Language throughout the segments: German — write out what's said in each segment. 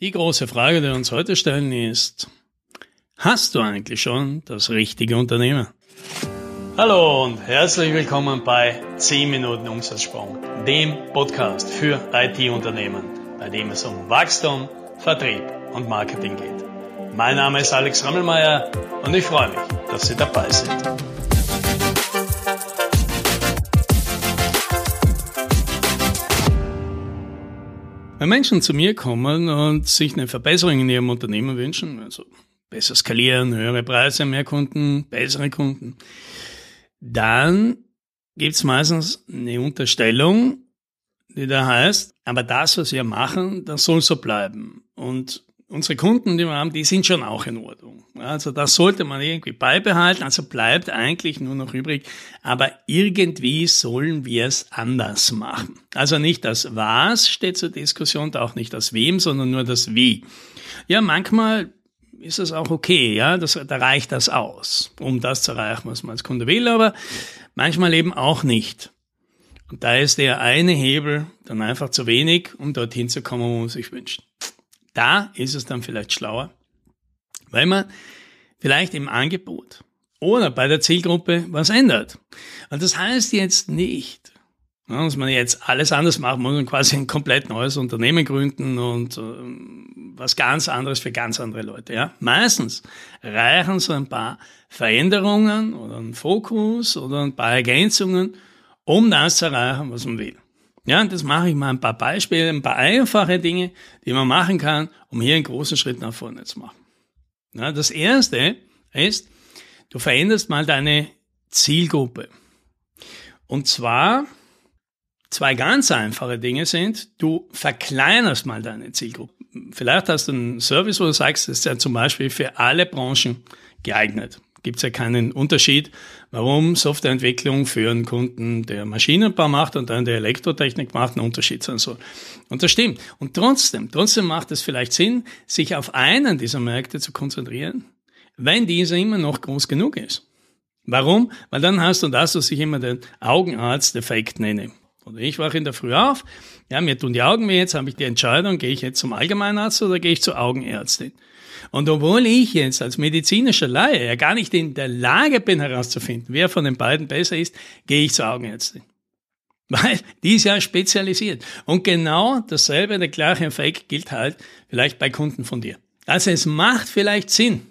Die große Frage, die wir uns heute stellen, ist, hast du eigentlich schon das richtige Unternehmen? Hallo und herzlich willkommen bei 10 Minuten Umsatzsprung, dem Podcast für IT-Unternehmen, bei dem es um Wachstum, Vertrieb und Marketing geht. Mein Name ist Alex Rammelmeier und ich freue mich, dass Sie dabei sind. Wenn Menschen zu mir kommen und sich eine Verbesserung in ihrem Unternehmen wünschen, also besser skalieren, höhere Preise, mehr Kunden, bessere Kunden, dann gibt es meistens eine Unterstellung, die da heißt, aber das, was wir machen, das soll so bleiben. Und unsere Kunden, die wir haben, die sind schon auch in Ordnung. Also das sollte man irgendwie beibehalten. Also bleibt eigentlich nur noch übrig. Aber irgendwie sollen wir es anders machen. Also nicht das Was steht zur Diskussion, auch nicht das Wem, sondern nur das Wie. Ja, manchmal ist es auch okay, ja, das, da reicht das aus, um das zu erreichen, was man als Kunde will, aber manchmal eben auch nicht. Und da ist der eine Hebel dann einfach zu wenig, um dorthin zu kommen, wo man sich wünscht. Da ist es dann vielleicht schlauer, weil man vielleicht im Angebot oder bei der Zielgruppe was ändert. Und das heißt jetzt nicht, dass man jetzt alles anders machen muss und quasi ein komplett neues Unternehmen gründen und äh, was ganz anderes für ganz andere Leute. Ja? Meistens reichen so ein paar Veränderungen oder ein Fokus oder ein paar Ergänzungen, um das zu erreichen, was man will. Ja, das mache ich mal ein paar Beispiele, ein paar einfache Dinge, die man machen kann, um hier einen großen Schritt nach vorne zu machen. Ja, das erste ist, du veränderst mal deine Zielgruppe. Und zwar zwei ganz einfache Dinge sind, du verkleinerst mal deine Zielgruppe. Vielleicht hast du einen Service, wo du sagst, das ist ja zum Beispiel für alle Branchen geeignet gibt es ja keinen Unterschied, warum Softwareentwicklung für einen Kunden, der Maschinenbau macht und dann der Elektrotechnik macht, einen Unterschied sein soll. Und das stimmt. Und trotzdem, trotzdem macht es vielleicht Sinn, sich auf einen dieser Märkte zu konzentrieren, wenn dieser immer noch groß genug ist. Warum? Weil dann hast du das, was ich immer den Augenarzt-Effekt nenne. Oder ich wache in der Früh auf, ja, mir tun die Augen weh, jetzt habe ich die Entscheidung, gehe ich jetzt zum Allgemeinarzt oder gehe ich zur Augenärztin? Und obwohl ich jetzt als medizinischer Laie ja gar nicht in der Lage bin herauszufinden, wer von den beiden besser ist, gehe ich zur Augenärztin. Weil die ist ja spezialisiert. Und genau dasselbe, der gleiche Effekt gilt halt vielleicht bei Kunden von dir. Also es macht vielleicht Sinn,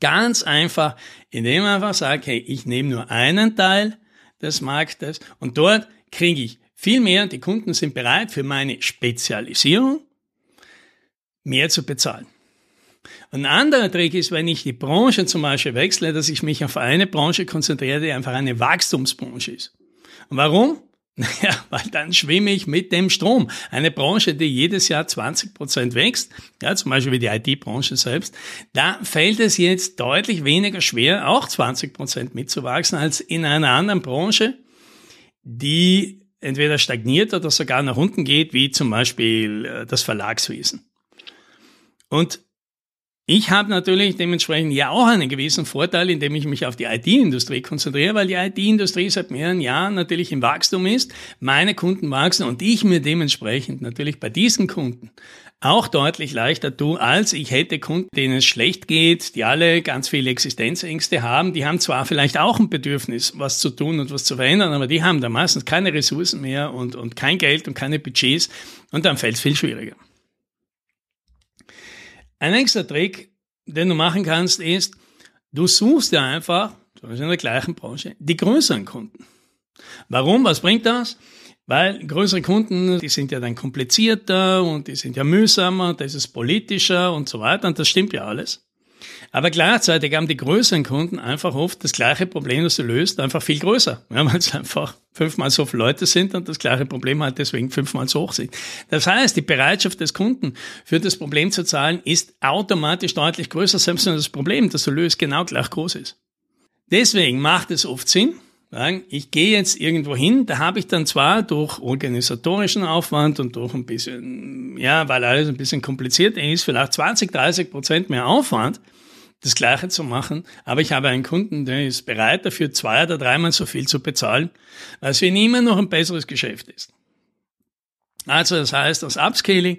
ganz einfach, indem man einfach sagt, hey, ich nehme nur einen Teil des Marktes und dort kriege ich viel mehr. Die Kunden sind bereit für meine Spezialisierung mehr zu bezahlen. Ein anderer Trick ist, wenn ich die Branche zum Beispiel wechsle, dass ich mich auf eine Branche konzentriere, die einfach eine Wachstumsbranche ist. Und warum? Naja, weil dann schwimme ich mit dem Strom. Eine Branche, die jedes Jahr 20 Prozent wächst, ja, zum Beispiel wie die IT-Branche selbst, da fällt es jetzt deutlich weniger schwer, auch 20 Prozent mitzuwachsen, als in einer anderen Branche, die entweder stagniert oder sogar nach unten geht, wie zum Beispiel äh, das Verlagswesen. Und ich habe natürlich dementsprechend ja auch einen gewissen Vorteil, indem ich mich auf die IT-Industrie konzentriere, weil die IT-Industrie seit mehreren Jahren natürlich im Wachstum ist, meine Kunden wachsen und ich mir dementsprechend natürlich bei diesen Kunden auch deutlich leichter tue, als ich hätte Kunden, denen es schlecht geht, die alle ganz viele Existenzängste haben. Die haben zwar vielleicht auch ein Bedürfnis, was zu tun und was zu verändern, aber die haben da meistens keine Ressourcen mehr und, und kein Geld und keine Budgets und dann fällt es viel schwieriger. Ein nächster Trick, den du machen kannst, ist, du suchst dir einfach, du bist in der gleichen Branche, die größeren Kunden. Warum? Was bringt das? Weil größere Kunden, die sind ja dann komplizierter und die sind ja mühsamer, das ist politischer und so weiter und das stimmt ja alles. Aber gleichzeitig haben die größeren Kunden einfach oft das gleiche Problem, das du löst, einfach viel größer. Ja, weil es einfach fünfmal so viele Leute sind und das gleiche Problem halt deswegen fünfmal so hoch sind. Das heißt, die Bereitschaft des Kunden für das Problem zu zahlen ist automatisch deutlich größer, selbst wenn das Problem, das du löst, genau gleich groß ist. Deswegen macht es oft Sinn, ich gehe jetzt irgendwo hin, da habe ich dann zwar durch organisatorischen Aufwand und durch ein bisschen, ja, weil alles ein bisschen kompliziert ist, vielleicht 20, 30 Prozent mehr Aufwand, das Gleiche zu machen, aber ich habe einen Kunden, der ist bereit dafür, zwei oder dreimal so viel zu bezahlen, weil es für ihn immer noch ein besseres Geschäft ist. Also das heißt, das Upscaling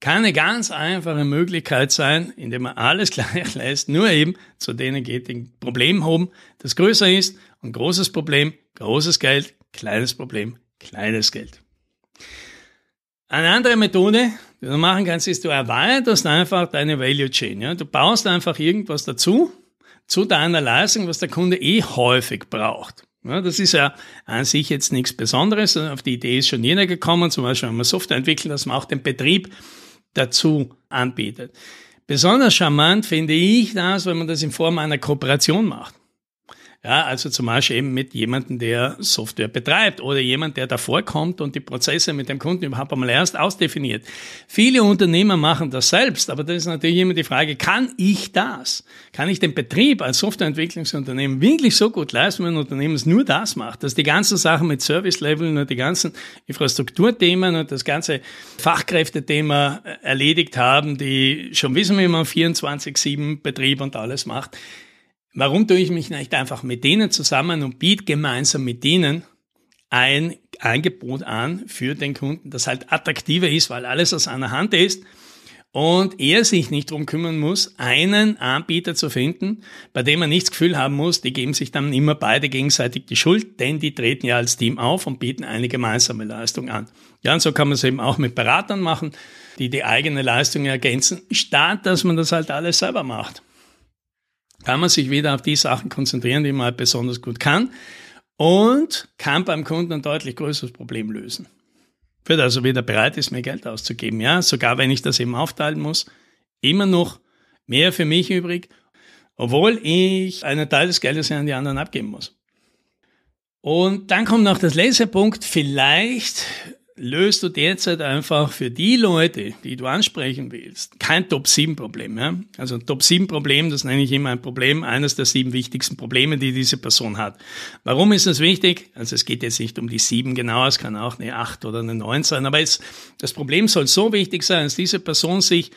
kann eine ganz einfache Möglichkeit sein, indem man alles gleich lässt, nur eben zu denen geht, die ein Problem haben, das größer ist. Und großes Problem, großes Geld, kleines Problem, kleines Geld. Eine andere Methode, die du machen kannst, ist, du erweiterst einfach deine Value Chain. Ja? Du baust einfach irgendwas dazu, zu deiner Leistung, was der Kunde eh häufig braucht. Ja, das ist ja an sich jetzt nichts Besonderes. Auf die Idee ist schon jeder gekommen, zum Beispiel wenn man Software entwickelt, dass man auch den Betrieb dazu anbietet. Besonders charmant finde ich das, wenn man das in Form einer Kooperation macht. Ja, also zum Beispiel eben mit jemandem, der Software betreibt oder jemand, der davor kommt und die Prozesse mit dem Kunden überhaupt einmal erst ausdefiniert. Viele Unternehmer machen das selbst, aber das ist natürlich immer die Frage, kann ich das? Kann ich den Betrieb als Softwareentwicklungsunternehmen wirklich so gut leisten, wenn ein Unternehmen es nur das macht, dass die ganzen Sachen mit Service-Leveln und die ganzen Infrastrukturthemen und das ganze Fachkräftethema erledigt haben, die schon wissen, wie man 24-7 Betrieb und alles macht. Warum tue ich mich nicht einfach mit denen zusammen und biete gemeinsam mit denen ein Angebot an für den Kunden, das halt attraktiver ist, weil alles aus einer Hand ist und er sich nicht drum kümmern muss, einen Anbieter zu finden, bei dem er nicht das Gefühl haben muss, die geben sich dann immer beide gegenseitig die Schuld, denn die treten ja als Team auf und bieten eine gemeinsame Leistung an. Ja, und so kann man es eben auch mit Beratern machen, die die eigene Leistung ergänzen, statt dass man das halt alles selber macht kann man sich wieder auf die Sachen konzentrieren, die man halt besonders gut kann und kann beim Kunden ein deutlich größeres Problem lösen. Wird also wieder bereit ist, mehr Geld auszugeben. Ja, sogar wenn ich das eben aufteilen muss, immer noch mehr für mich übrig, obwohl ich einen Teil des Geldes an die anderen abgeben muss. Und dann kommt noch das letzte Punkt. Vielleicht löst du derzeit einfach für die Leute, die du ansprechen willst, kein Top-7-Problem. Ja? Also ein Top-7-Problem, das nenne ich immer ein Problem, eines der sieben wichtigsten Probleme, die diese Person hat. Warum ist das wichtig? Also es geht jetzt nicht um die sieben genau, es kann auch eine acht oder eine neun sein, aber es, das Problem soll so wichtig sein, dass diese Person sich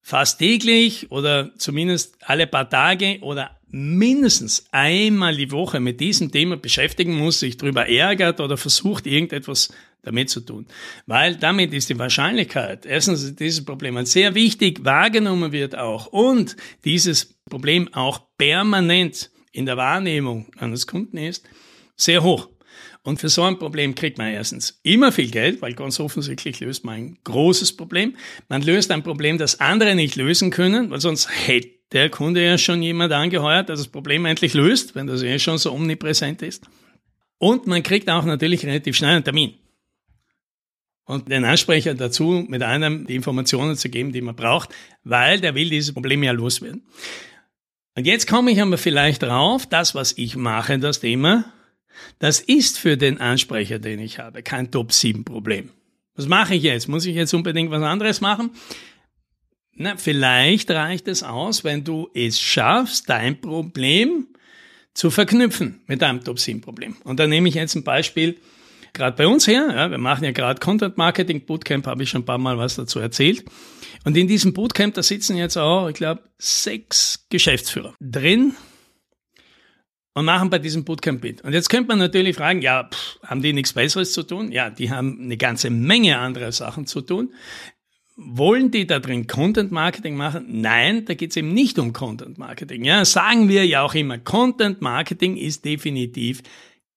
fast täglich oder zumindest alle paar Tage oder mindestens einmal die Woche mit diesem Thema beschäftigen muss, sich darüber ärgert oder versucht, irgendetwas damit zu tun. Weil damit ist die Wahrscheinlichkeit, erstens, dass dieses Problem sehr wichtig wahrgenommen wird auch und dieses Problem auch permanent in der Wahrnehmung eines Kunden ist, sehr hoch. Und für so ein Problem kriegt man erstens immer viel Geld, weil ganz offensichtlich löst man ein großes Problem. Man löst ein Problem, das andere nicht lösen können, weil sonst hätte der Kunde ja schon jemand angeheuert, der das Problem endlich löst, wenn das eh schon so omnipräsent ist. Und man kriegt auch natürlich relativ schnell einen Termin. Und den Ansprecher dazu, mit einem die Informationen zu geben, die man braucht, weil der will dieses Problem ja loswerden. Und jetzt komme ich aber vielleicht drauf, das, was ich mache, das Thema, das ist für den Ansprecher, den ich habe, kein Top-7-Problem. Was mache ich jetzt? Muss ich jetzt unbedingt was anderes machen? Na, vielleicht reicht es aus, wenn du es schaffst, dein Problem zu verknüpfen mit deinem Top-7-Problem. Und da nehme ich jetzt ein Beispiel gerade bei uns her. Ja, wir machen ja gerade Content Marketing Bootcamp, habe ich schon ein paar Mal was dazu erzählt. Und in diesem Bootcamp, da sitzen jetzt auch, ich glaube, sechs Geschäftsführer drin und machen bei diesem Bootcamp mit. Und jetzt könnte man natürlich fragen, ja, pff, haben die nichts Besseres zu tun? Ja, die haben eine ganze Menge andere Sachen zu tun. Wollen die da drin Content Marketing machen? Nein, da geht es eben nicht um Content Marketing. Ja, sagen wir ja auch immer, Content Marketing ist definitiv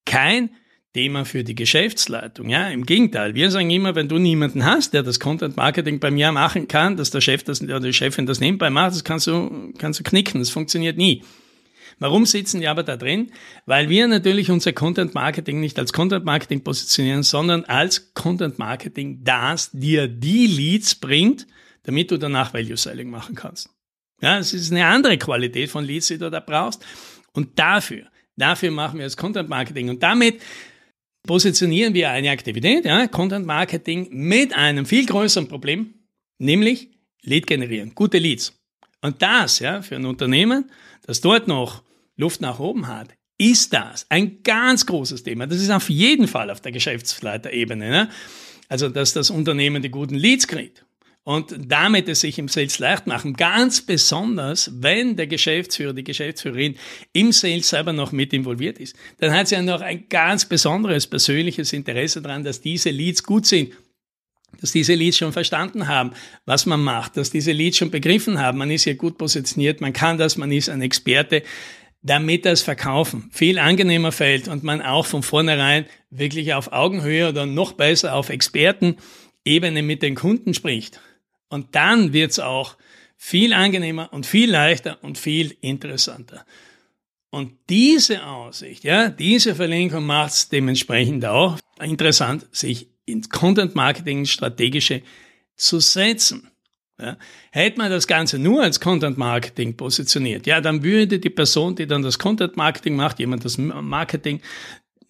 kein Thema für die Geschäftsleitung. Ja, im Gegenteil. Wir sagen immer, wenn du niemanden hast, der das Content Marketing bei mir machen kann, dass der Chef das, oder die Chefin das nebenbei macht, das kannst du, kannst du knicken. Das funktioniert nie. Warum sitzen die aber da drin? Weil wir natürlich unser Content Marketing nicht als Content Marketing positionieren, sondern als Content Marketing, das dir die Leads bringt, damit du danach Value Selling machen kannst. Ja, es ist eine andere Qualität von Leads, die du da brauchst. Und dafür, dafür machen wir das Content Marketing. Und damit positionieren wir eine Aktivität, ja, Content Marketing, mit einem viel größeren Problem, nämlich Lead generieren, gute Leads. Und das, ja, für ein Unternehmen, das dort noch Luft nach oben hat, ist das ein ganz großes Thema. Das ist auf jeden Fall auf der Geschäftsleiterebene. Ne? Also, dass das Unternehmen die guten Leads kriegt und damit es sich im Sales leicht machen. Ganz besonders, wenn der Geschäftsführer, die Geschäftsführerin im Sales selber noch mit involviert ist. Dann hat sie ja noch ein ganz besonderes persönliches Interesse daran, dass diese Leads gut sind. dass diese Leads schon verstanden haben, was man macht, dass diese Leads schon begriffen haben, man ist hier gut positioniert, man kann das, man ist ein Experte, damit das Verkaufen viel angenehmer fällt und man auch von vornherein wirklich auf Augenhöhe oder noch besser auf Expertenebene mit den Kunden spricht. Und dann wird's auch viel angenehmer und viel leichter und viel interessanter. Und diese Aussicht, ja, diese Verlinkung macht es dementsprechend auch interessant, sich ins Content Marketing strategische zu setzen. Ja, hätte man das Ganze nur als Content Marketing positioniert, ja, dann würde die Person, die dann das Content Marketing macht, jemand das Marketing,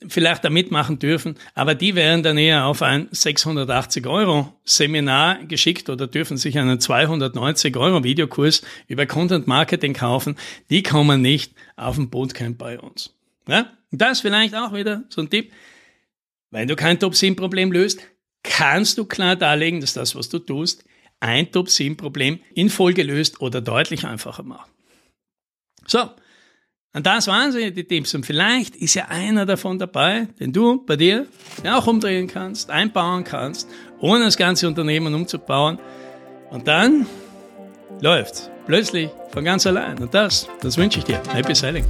vielleicht da mitmachen dürfen, aber die wären dann eher auf ein 680 Euro Seminar geschickt oder dürfen sich einen 290 Euro Videokurs über Content Marketing kaufen. Die kommen nicht auf ein Bootcamp bei uns. Ja? Das vielleicht auch wieder so ein Tipp. Wenn du kein Top-7-Problem löst, kannst du klar darlegen, dass das, was du tust, ein Top-7-Problem in Folge löst oder deutlich einfacher macht. So, und das waren so die Tipps. Und vielleicht ist ja einer davon dabei, den du bei dir auch umdrehen kannst, einbauen kannst, ohne das ganze Unternehmen umzubauen. Und dann läuft's plötzlich von ganz allein. Und das, das wünsche ich dir. Happy Selling.